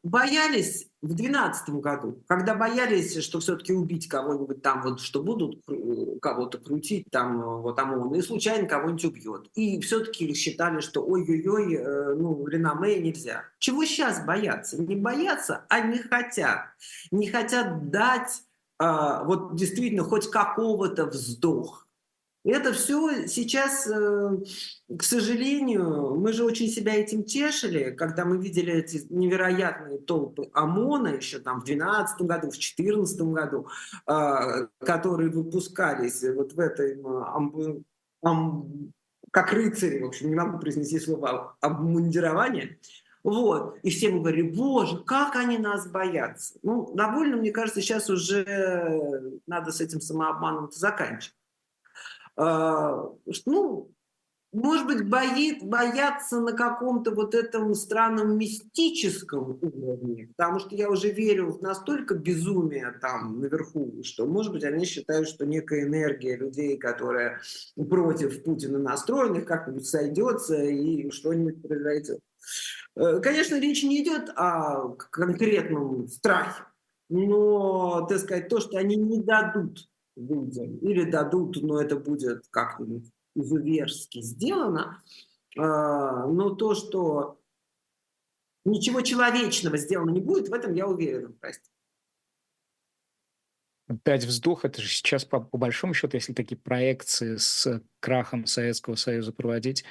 боялись в 2012 году, когда боялись, что все-таки убить кого-нибудь там, вот, что будут кого-то крутить там, вот ОМОН, и случайно кого-нибудь убьет. И все-таки считали, что ой-ой-ой, э, ну, реноме нельзя. Чего сейчас бояться? Не боятся, а не хотят. Не хотят дать а, вот действительно хоть какого-то вздох. Это все сейчас, э, к сожалению, мы же очень себя этим тешили, когда мы видели эти невероятные толпы ОМОНа еще там в 2012 году, в 2014 году, а, которые выпускались вот в этой как рыцари, в общем, не могу произнести слово обмундирование, вот. И все мы говорили, боже, как они нас боятся. Ну, довольно, мне кажется, сейчас уже надо с этим самообманом заканчивать. А, ну, может быть, боит, боятся на каком-то вот этом странном мистическом уровне, потому что я уже верю в настолько безумие там наверху, что, может быть, они считают, что некая энергия людей, которая против Путина настроенных, как-нибудь сойдется и что-нибудь произойдет. Э, конечно, речь не идет о конкретном страхе, но, так сказать, то, что они не дадут людям, или дадут, но это будет как-нибудь изуверски сделано, а, но то, что ничего человечного сделано не будет, в этом я уверена, простите. Пять вздох, это же сейчас по, по большому счету, если такие проекции с крахом Советского Союза проводить,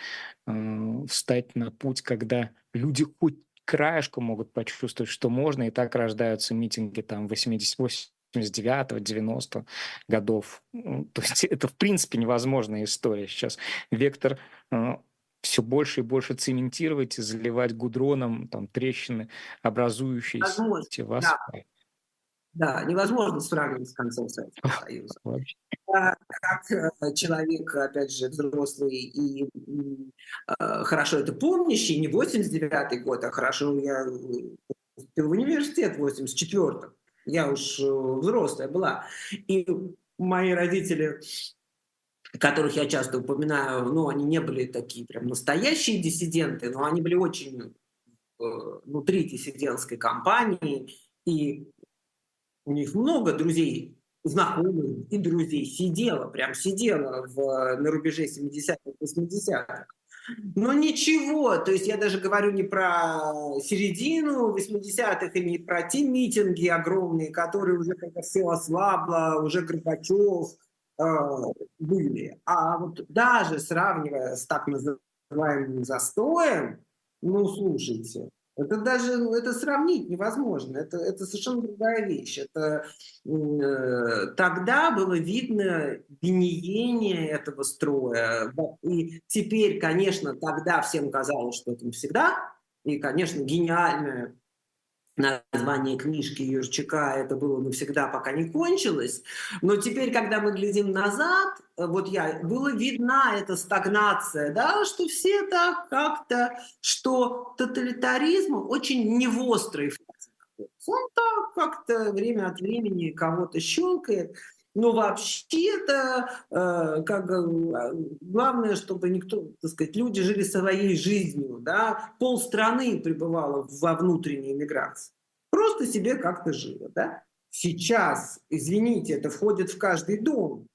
э, встать на путь, когда люди хоть краешку могут почувствовать, что можно, и так рождаются митинги там 88 89-90 годов. То есть это, в принципе, невозможная история сейчас. Вектор э, все больше и больше цементировать и заливать гудроном там трещины, образующиеся в Да. да, невозможно сравнивать с концом Советского Союза. Как э, человек, опять же, взрослый и э, хорошо это помнящий, не 89-й год, а хорошо я в университет в 84-м я уж э, взрослая была. И мои родители которых я часто упоминаю, ну, они не были такие прям настоящие диссиденты, но они были очень э, внутри диссидентской кампании, и у них много друзей, знакомых и друзей сидело, прям сидело в, на рубеже 70-х, 80-х. Но ничего, то есть я даже говорю не про середину 80-х и не про те митинги огромные, которые уже когда все ослабло, уже Горбачев э, были. А вот даже сравнивая с так называемым застоем, ну, слушайте, это даже ну, это сравнить невозможно. Это, это совершенно другая вещь. Это, э, тогда было видно гниение этого строя. И теперь, конечно, тогда всем казалось, что это всегда. И, конечно, гениальное название книжки Юрчака «Это было навсегда, пока не кончилось». Но теперь, когда мы глядим назад, вот я, было видна эта стагнация, да, что все так как-то, что тоталитаризм очень не фазе. Он так как-то время от времени кого-то щелкает. Но вообще-то, э, как э, главное, чтобы никто, так сказать, люди жили своей жизнью, да, полстраны пребывало во внутренней миграции. Просто себе как-то жило, да. Сейчас, извините, это входит в каждый дом.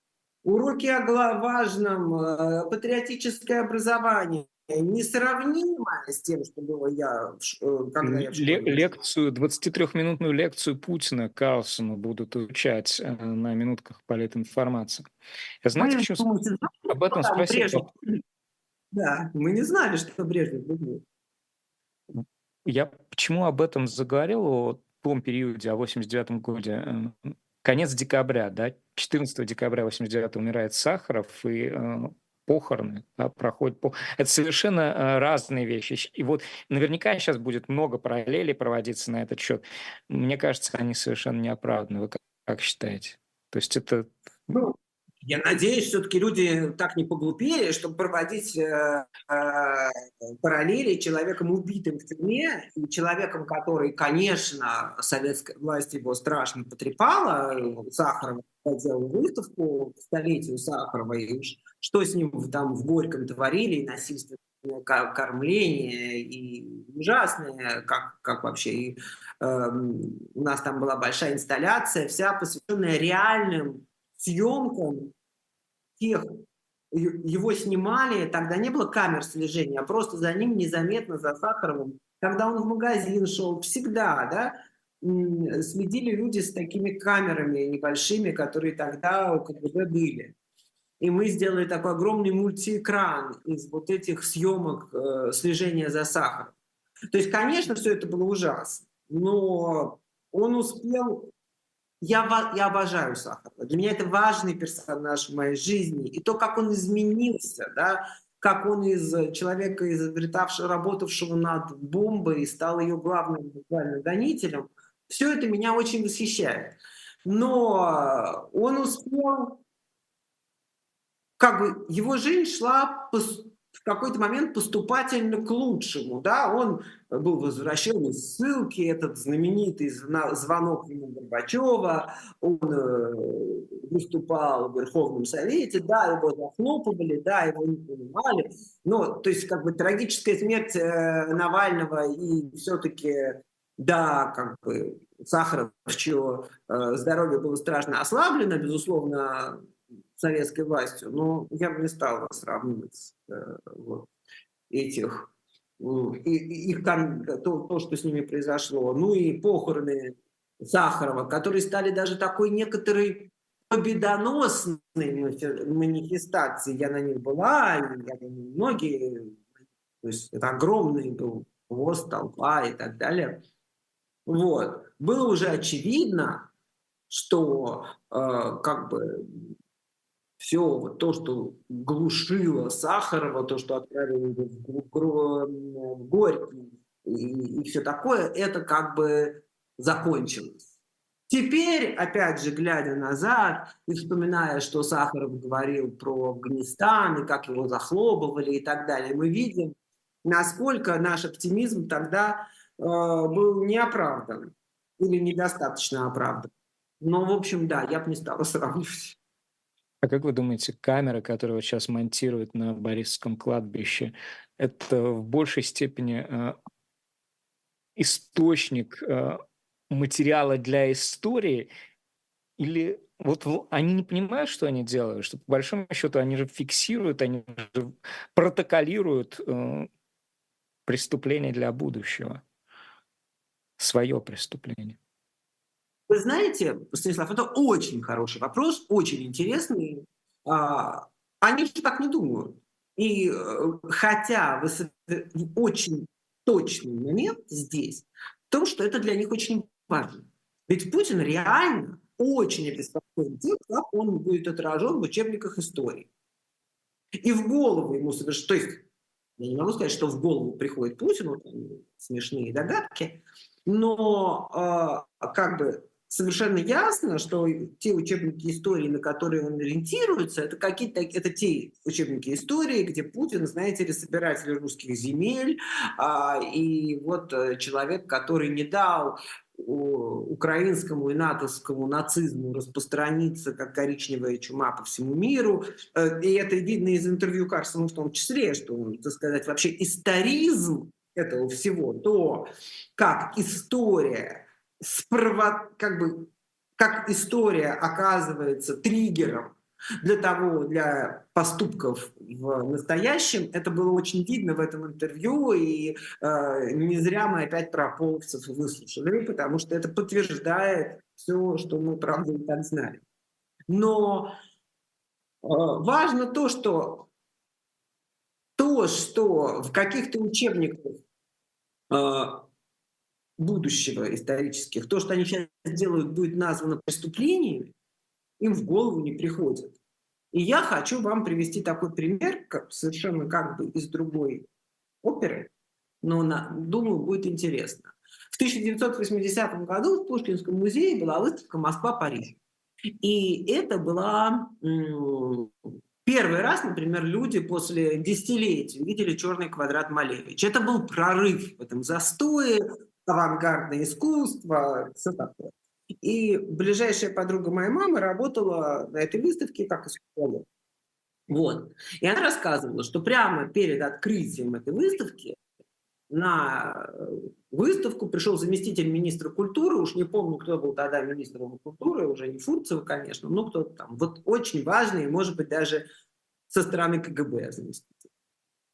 Уроки о важном, э, патриотическое образование, несравнимое с тем, что было я, э, когда я Лекцию, 23-минутную лекцию Путина Карлсону будут изучать э, на минутках политинформации. Я знаете, почему думаете, об этом спросил? Да, мы не знали, что Брежнев был. Я почему об этом заговорил, о том периоде, о 89 годе? Конец декабря, да, 14 декабря 89 умирает Сахаров, и похороны да, проходят. По... Это совершенно э, разные вещи. И вот наверняка сейчас будет много параллелей проводиться на этот счет. Мне кажется, они совершенно неоправданны. Вы как, как считаете? То есть это... Ну, я надеюсь, все-таки люди так не поглупее, чтобы проводить э, э, параллели человеком убитым в тюрьме и человеком, который, конечно, советская власть его страшно потрепала. Сахарова делал выставку к столетию Сахарова, и уж что с ним там в Горьком творили, и насильственное кормление, и ужасное, как, как вообще. И, э, у нас там была большая инсталляция, вся посвященная реальным съемкам тех, его снимали, тогда не было камер слежения, а просто за ним незаметно, за Сахаровым, когда он в магазин шел, всегда, да, следили люди с такими камерами небольшими, которые тогда у КГБ были. и мы сделали такой огромный мультиэкран из вот этих съемок э, слежения за сахаром. То есть, конечно, все это было ужасно, но он успел... Я, я обожаю Сахарова. Для меня это важный персонаж в моей жизни. И то, как он изменился, да, как он из человека, изобретавшего, работавшего над бомбой, стал ее главным буквально гонителем, все это меня очень восхищает. Но он успел, как бы его жизнь шла в какой-то момент поступательно к лучшему. Да? Он был возвращен из ссылки, этот знаменитый звонок ему Горбачева, он э, выступал в Верховном Совете, да, его захлопывали, да, его не понимали. Но, то есть, как бы трагическая смерть э, Навального и все-таки, да, как бы Сахаров, чье э, здоровье было страшно ослаблено, безусловно, советской властью, но я бы не стал сравнивать э, вот, этих, и, их, то, то, что с ними произошло. Ну и похороны Сахарова, которые стали даже такой некоторой победоносной манифестацией. Я на них была, я на них многие, то есть это огромный был хвост, толпа и так далее. Вот. Было уже очевидно, что э, как бы все то, что глушило Сахарова, то, что отправили в Горький и, и все такое, это как бы закончилось. Теперь, опять же, глядя назад и вспоминая, что Сахаров говорил про Афганистан и как его захлопывали и так далее, мы видим, насколько наш оптимизм тогда э, был неоправдан или недостаточно оправдан. Но, в общем, да, я бы не стала сравнивать. А как вы думаете, камера, которую сейчас монтируют на Борисском кладбище, это в большей степени э, источник э, материала для истории или вот они не понимают, что они делают, что по большому счету они же фиксируют, они же протоколируют преступление для будущего, свое преступление. Вы знаете, Станислав, это очень хороший вопрос, очень интересный. А, они же так не думают. И э, хотя вы очень точный момент здесь, в том, что это для них очень важно. Ведь Путин реально очень обеспокоен тем, как он будет отражен в учебниках истории. И в голову ему совершенно... То есть, я не могу сказать, что в голову приходит Путину, там, смешные догадки, но э, как бы совершенно ясно, что те учебники истории, на которые он ориентируется, это какие-то это те учебники истории, где Путин, знаете ли, собиратель русских земель, а, и вот э, человек, который не дал украинскому и натовскому нацизму распространиться как коричневая чума по всему миру. Э, и это видно из интервью Карсона в том числе, что он, так сказать, вообще историзм этого всего, то, как история спрово... как бы как история оказывается триггером для того, для поступков в настоящем. Это было очень видно в этом интервью, и э, не зря мы опять про половцев выслушали, потому что это подтверждает все, что мы, правда, и так знали. Но э, важно то, что то, что в каких-то учебниках э, будущего исторических, то, что они сейчас делают, будет названо преступлением, им в голову не приходит. И я хочу вам привести такой пример, как, совершенно как бы из другой оперы, но на, думаю, будет интересно. В 1980 году в Пушкинском музее была выставка «Москва-Париж». И это была первый раз, например, люди после десятилетий увидели черный квадрат Малевич. Это был прорыв в этом застое, авангардное искусство, все такое. И ближайшая подруга моей мамы работала на этой выставке как искусствовед. Вот. И она рассказывала, что прямо перед открытием этой выставки на выставку пришел заместитель министра культуры, уж не помню, кто был тогда министром культуры, уже не Фурцева, конечно, но кто-то там, вот очень важный, может быть, даже со стороны КГБ заместитель.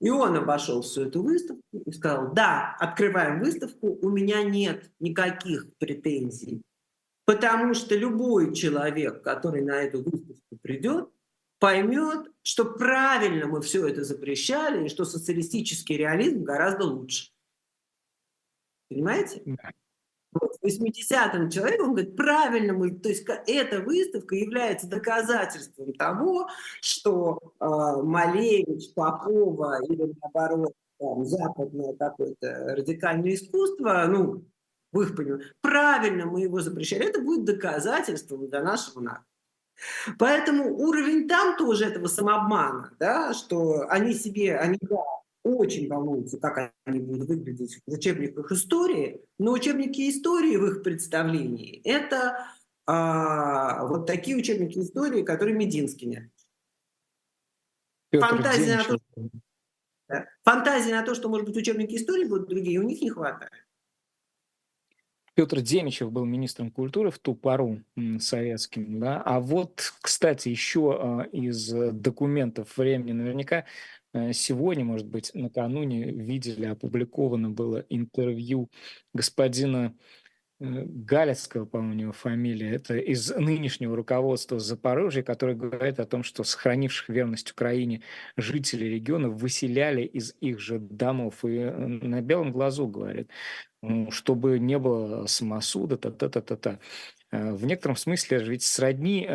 И он обошел всю эту выставку и сказал, да, открываем выставку, у меня нет никаких претензий, потому что любой человек, который на эту выставку придет, поймет, что правильно мы все это запрещали, и что социалистический реализм гораздо лучше. Понимаете? Вот, 80-м человек, он говорит, правильно мы, то есть эта выставка является доказательством того, что э, Малевич, Попова или наоборот там, западное какое-то радикальное искусство, ну, в их понимании, правильно мы его запрещали, это будет доказательством для нашего народа. Поэтому уровень там тоже этого самообмана, да, что они себе, они да, очень волнуются, как они будут выглядеть в учебниках истории, но учебники истории в их представлении – это а, вот такие учебники истории, которые Мединский не Фантазия на, то, да, фантазии на то, что, может быть, учебники истории будут другие, у них не хватает. Петр Демичев был министром культуры в ту пору советским, да. А вот, кстати, еще а, из документов времени наверняка э, сегодня, может быть, накануне видели, опубликовано было интервью господина Э, Галецкого, по-моему, у него фамилия, это из нынешнего руководства Запорожья, который говорит о том, что сохранивших верность Украине жителей региона выселяли из их же домов. И э, на белом глазу говорит, чтобы не было самосуда, та-та-та-та-та. Э, в некотором смысле ведь сродни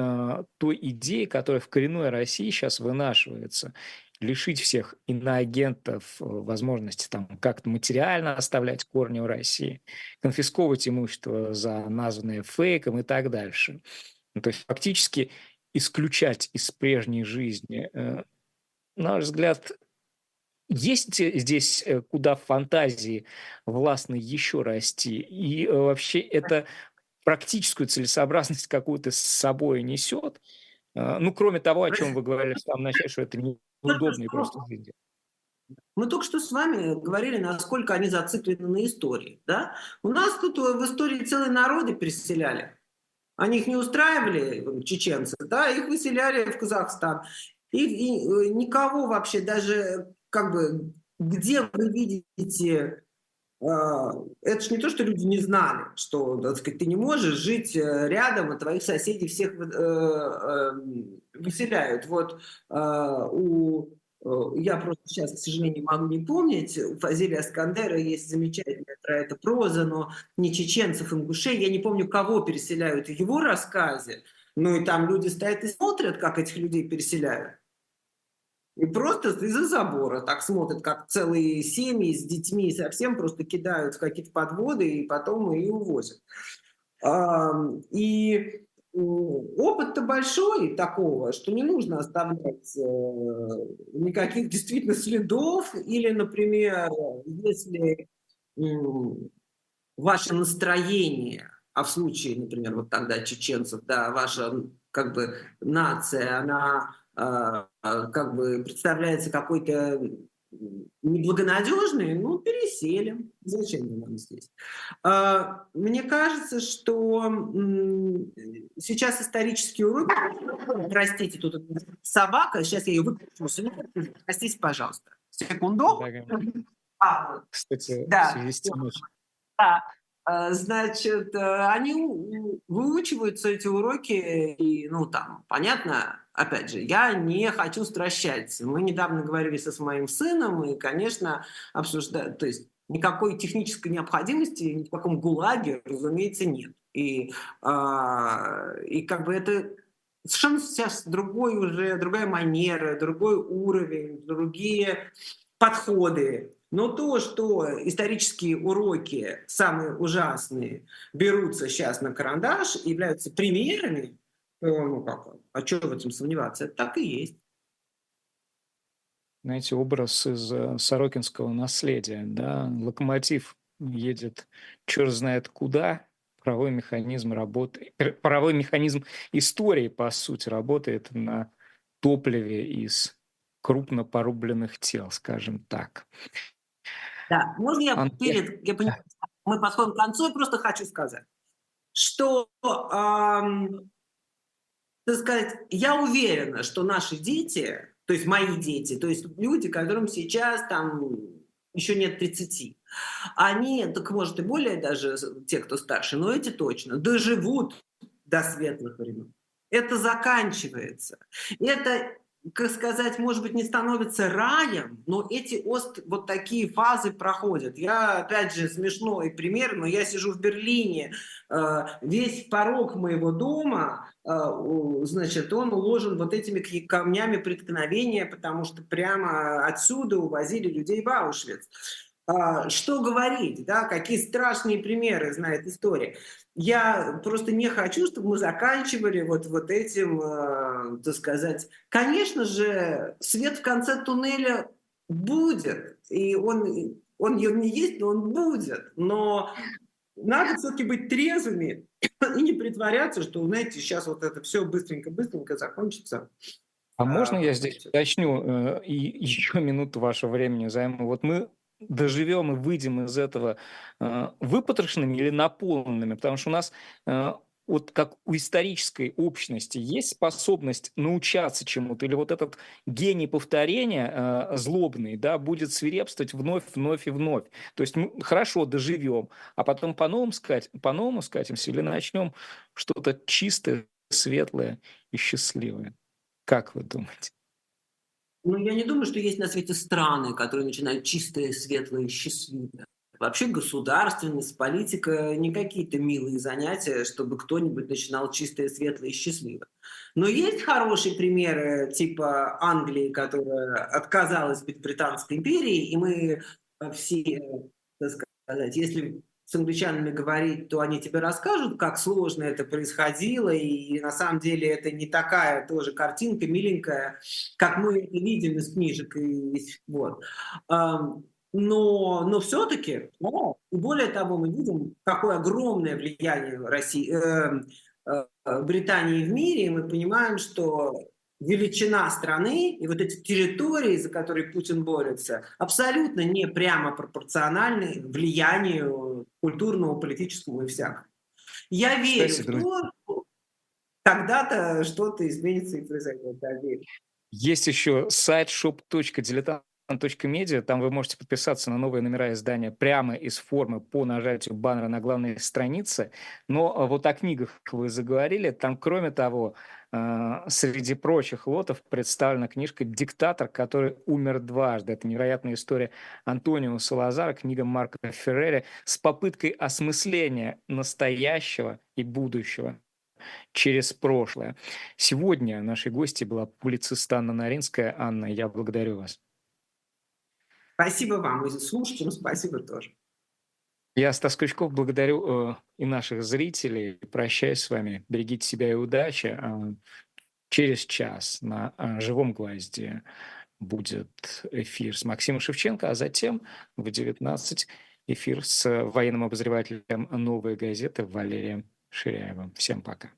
той идее, которая в коренной России сейчас вынашивается лишить всех иноагентов э, возможности там как-то материально оставлять корни в России, конфисковывать имущество за названное фейком и так дальше. Ну, то есть фактически исключать из прежней жизни. Э, на наш взгляд, есть здесь э, куда фантазии властной еще расти? И вообще это практическую целесообразность какую-то с собой несет? Ну, кроме того, о чем вы говорили в самом начале, что это не удобнее просто жизни. Мы только что с вами говорили, насколько они зациклены на истории. Да? У нас тут в истории целые народы переселяли. Они их не устраивали, чеченцы, да, их выселяли в Казахстан. И, и э, никого вообще, даже как бы, где вы видите а, это же не то, что люди не знали, что так сказать, ты не можешь жить э, рядом, а твоих соседей всех э, э, выселяют. Вот а, у я просто сейчас, к сожалению, могу не помнить. У Фазилия Скандера есть замечательная про это проза, но не чеченцев, ингушей. Я не помню, кого переселяют в его рассказе. Ну и там люди стоят и смотрят, как этих людей переселяют. И просто из-за забора так смотрят, как целые семьи с детьми совсем просто кидают в какие-то подводы и потом и увозят. И опыт-то большой такого, что не нужно оставлять э, никаких действительно следов. Или, например, если ваше настроение, а в случае, например, вот тогда чеченцев, да, ваша как бы нация, она как бы представляется какой-то неблагонадежный, ну, переселим. Зачем нам здесь? А, мне кажется, что сейчас исторический урок, простите, тут собака, сейчас я ее выключу, простите, пожалуйста. Секунду. А, Кстати, да. в связи с тем, да. Значит, они выучиваются эти уроки, и, ну, там, понятно, опять же, я не хочу стращать. Мы недавно говорили со с моим сыном, и, конечно, обсуждаем, то есть никакой технической необходимости, ни в каком ГУЛАГе, разумеется, нет. И, э, и как бы это совершенно сейчас другой уже, другая манера, другой уровень, другие подходы. Но то, что исторические уроки, самые ужасные, берутся сейчас на карандаш, являются примерами, ну как, а что в этом сомневаться? Так и есть. Знаете, образ из э, Сорокинского наследия, да, локомотив едет черт знает куда, правовой механизм работает, правовой механизм истории, по сути, работает на топливе из крупно порубленных тел, скажем так. Да, можно я Антон... перед, я понимаю, мы подходим к концу, я просто хочу сказать, что эм, так сказать, я уверена, что наши дети, то есть мои дети, то есть люди, которым сейчас там еще нет 30, они, так может и более даже те, кто старше, но эти точно, доживут до светлых времен. это заканчивается. Это как сказать, может быть, не становится раем, но эти ост, вот такие фазы проходят. Я, опять же, смешной пример, но я сижу в Берлине, э, весь порог моего дома, э, значит, он уложен вот этими камнями преткновения, потому что прямо отсюда увозили людей в Аушвиц. А, что говорить, да, какие страшные примеры знает история. Я просто не хочу, чтобы мы заканчивали вот, вот этим, э, так сказать. Конечно же, свет в конце туннеля будет, и он, он не есть, но он будет. Но надо все-таки быть трезвыми и не притворяться, что, знаете, сейчас вот это все быстренько-быстренько закончится. А, а можно я здесь уточню э, и еще минуту вашего времени займу? Вот мы доживем и выйдем из этого э, выпотрошенными или наполненными, потому что у нас э, вот как у исторической общности есть способность научаться чему-то, или вот этот гений повторения э, злобный, да, будет свирепствовать вновь, вновь и вновь. То есть мы хорошо доживем, а потом по-новому, скать, по-новому скатимся или начнем что-то чистое, светлое и счастливое. Как вы думаете? Ну, я не думаю, что есть на свете страны, которые начинают чистые, светлые, счастливые. Вообще государственность, политика не какие-то милые занятия, чтобы кто-нибудь начинал чистое, светлое и счастливое. Но есть хорошие примеры типа Англии, которая отказалась быть Британской империей, и мы все, так сказать, если с англичанами говорить, то они тебе расскажут, как сложно это происходило, и на самом деле это не такая тоже картинка миленькая, как мы это видим из книжек. И, вот. Но, но все-таки, и более того, мы видим, какое огромное влияние России, э, э, Британии в мире, и мы понимаем, что величина страны и вот эти территории, за которые Путин борется, абсолютно не прямо пропорциональны влиянию культурного, политического и всякого. Я верю Кстати, в то, когда-то что-то изменится и произойдет. Да, верю. Есть еще сайт shop.diletant Медиа, там вы можете подписаться на новые номера издания прямо из формы по нажатию баннера на главной странице. Но а, вот о книгах вы заговорили, там, кроме того, среди прочих лотов представлена книжка «Диктатор, который умер дважды». Это невероятная история Антонио Салазара, книга Марка Феррери с попыткой осмысления настоящего и будущего через прошлое. Сегодня нашей гостьей была публицист Анна Наринская. Анна, я благодарю вас. Спасибо вам и слушателям, спасибо тоже. Я, Стас Крючков, благодарю э, и наших зрителей. Прощаюсь с вами. Берегите себя и удачи. Э, через час на э, «Живом гвозде» будет эфир с Максимом Шевченко, а затем в 19 эфир с военным обозревателем «Новой газеты» Валерием Ширяевым. Всем пока.